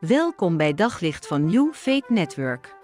Welkom bij Daglicht van New Faith Network.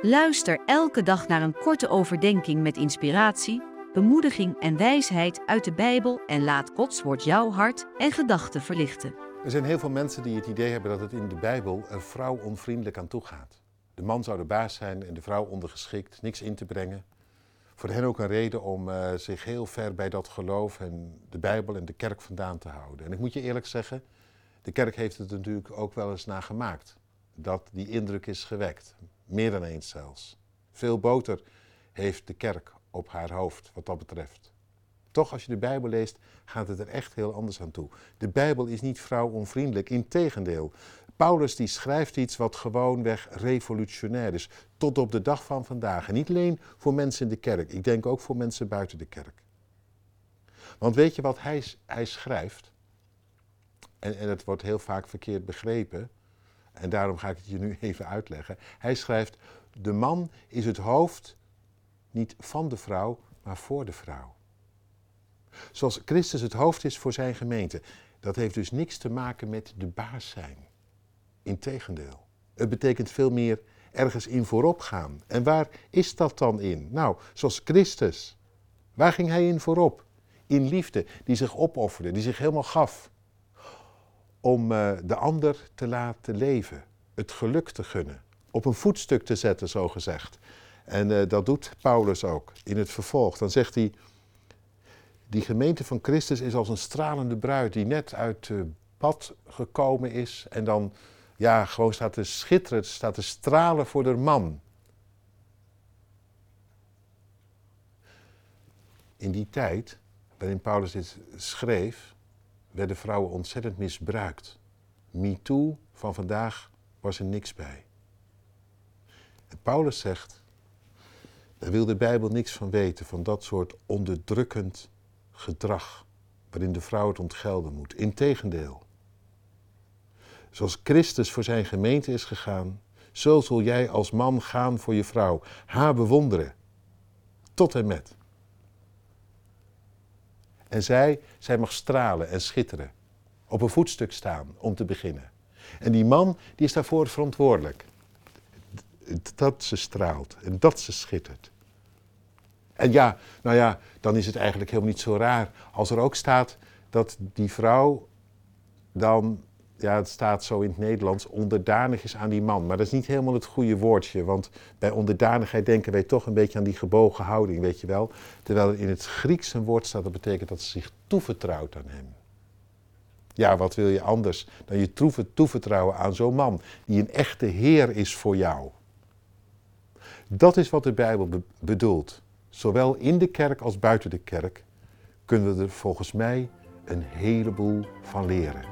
Luister elke dag naar een korte overdenking met inspiratie, bemoediging en wijsheid uit de Bijbel en laat Gods woord jouw hart en gedachten verlichten. Er zijn heel veel mensen die het idee hebben dat het in de Bijbel er vrouw onvriendelijk aan toe gaat. De man zou de baas zijn en de vrouw ondergeschikt, niks in te brengen. Voor hen ook een reden om uh, zich heel ver bij dat geloof en de Bijbel en de kerk vandaan te houden. En ik moet je eerlijk zeggen, de kerk heeft het natuurlijk ook wel eens nagemaakt. Dat die indruk is gewekt. Meer dan eens zelfs. Veel boter heeft de kerk op haar hoofd wat dat betreft. Toch, als je de Bijbel leest, gaat het er echt heel anders aan toe. De Bijbel is niet vrouwonvriendelijk, integendeel. Paulus die schrijft iets wat gewoonweg revolutionair is, tot op de dag van vandaag. En niet alleen voor mensen in de kerk, ik denk ook voor mensen buiten de kerk. Want weet je wat hij, hij schrijft? En, en het wordt heel vaak verkeerd begrepen. En daarom ga ik het je nu even uitleggen. Hij schrijft: De man is het hoofd niet van de vrouw, maar voor de vrouw. Zoals Christus het hoofd is voor zijn gemeente. Dat heeft dus niks te maken met de baas zijn. Integendeel. Het betekent veel meer ergens in voorop gaan. En waar is dat dan in? Nou, zoals Christus. Waar ging hij in voorop? In liefde, die zich opofferde, die zich helemaal gaf om uh, de ander te laten leven, het geluk te gunnen, op een voetstuk te zetten, zo gezegd. En uh, dat doet Paulus ook in het vervolg. Dan zegt hij, die gemeente van Christus is als een stralende bruid die net uit het bad gekomen is en dan ja, gewoon staat te schitteren, staat te stralen voor de man. In die tijd waarin Paulus dit schreef, werden vrouwen ontzettend misbruikt. MeToo van vandaag was er niks bij. Paulus zegt, daar wil de Bijbel niks van weten, van dat soort onderdrukkend gedrag, waarin de vrouw het ontgelden moet. Integendeel. Zoals Christus voor zijn gemeente is gegaan, zo zul jij als man gaan voor je vrouw, haar bewonderen, tot en met. En zij, zij mag stralen en schitteren. Op een voetstuk staan om te beginnen. En die man, die is daarvoor verantwoordelijk. Dat ze straalt en dat ze schittert. En ja, nou ja, dan is het eigenlijk helemaal niet zo raar als er ook staat dat die vrouw dan ja, het staat zo in het Nederlands, onderdanig is aan die man. Maar dat is niet helemaal het goede woordje, want bij onderdanigheid denken wij toch een beetje aan die gebogen houding, weet je wel. Terwijl er in het Grieks een woord staat dat betekent dat ze zich toevertrouwt aan hem. Ja, wat wil je anders dan je toevertrouwen aan zo'n man die een echte heer is voor jou? Dat is wat de Bijbel bedoelt. Zowel in de kerk als buiten de kerk kunnen we er volgens mij een heleboel van leren.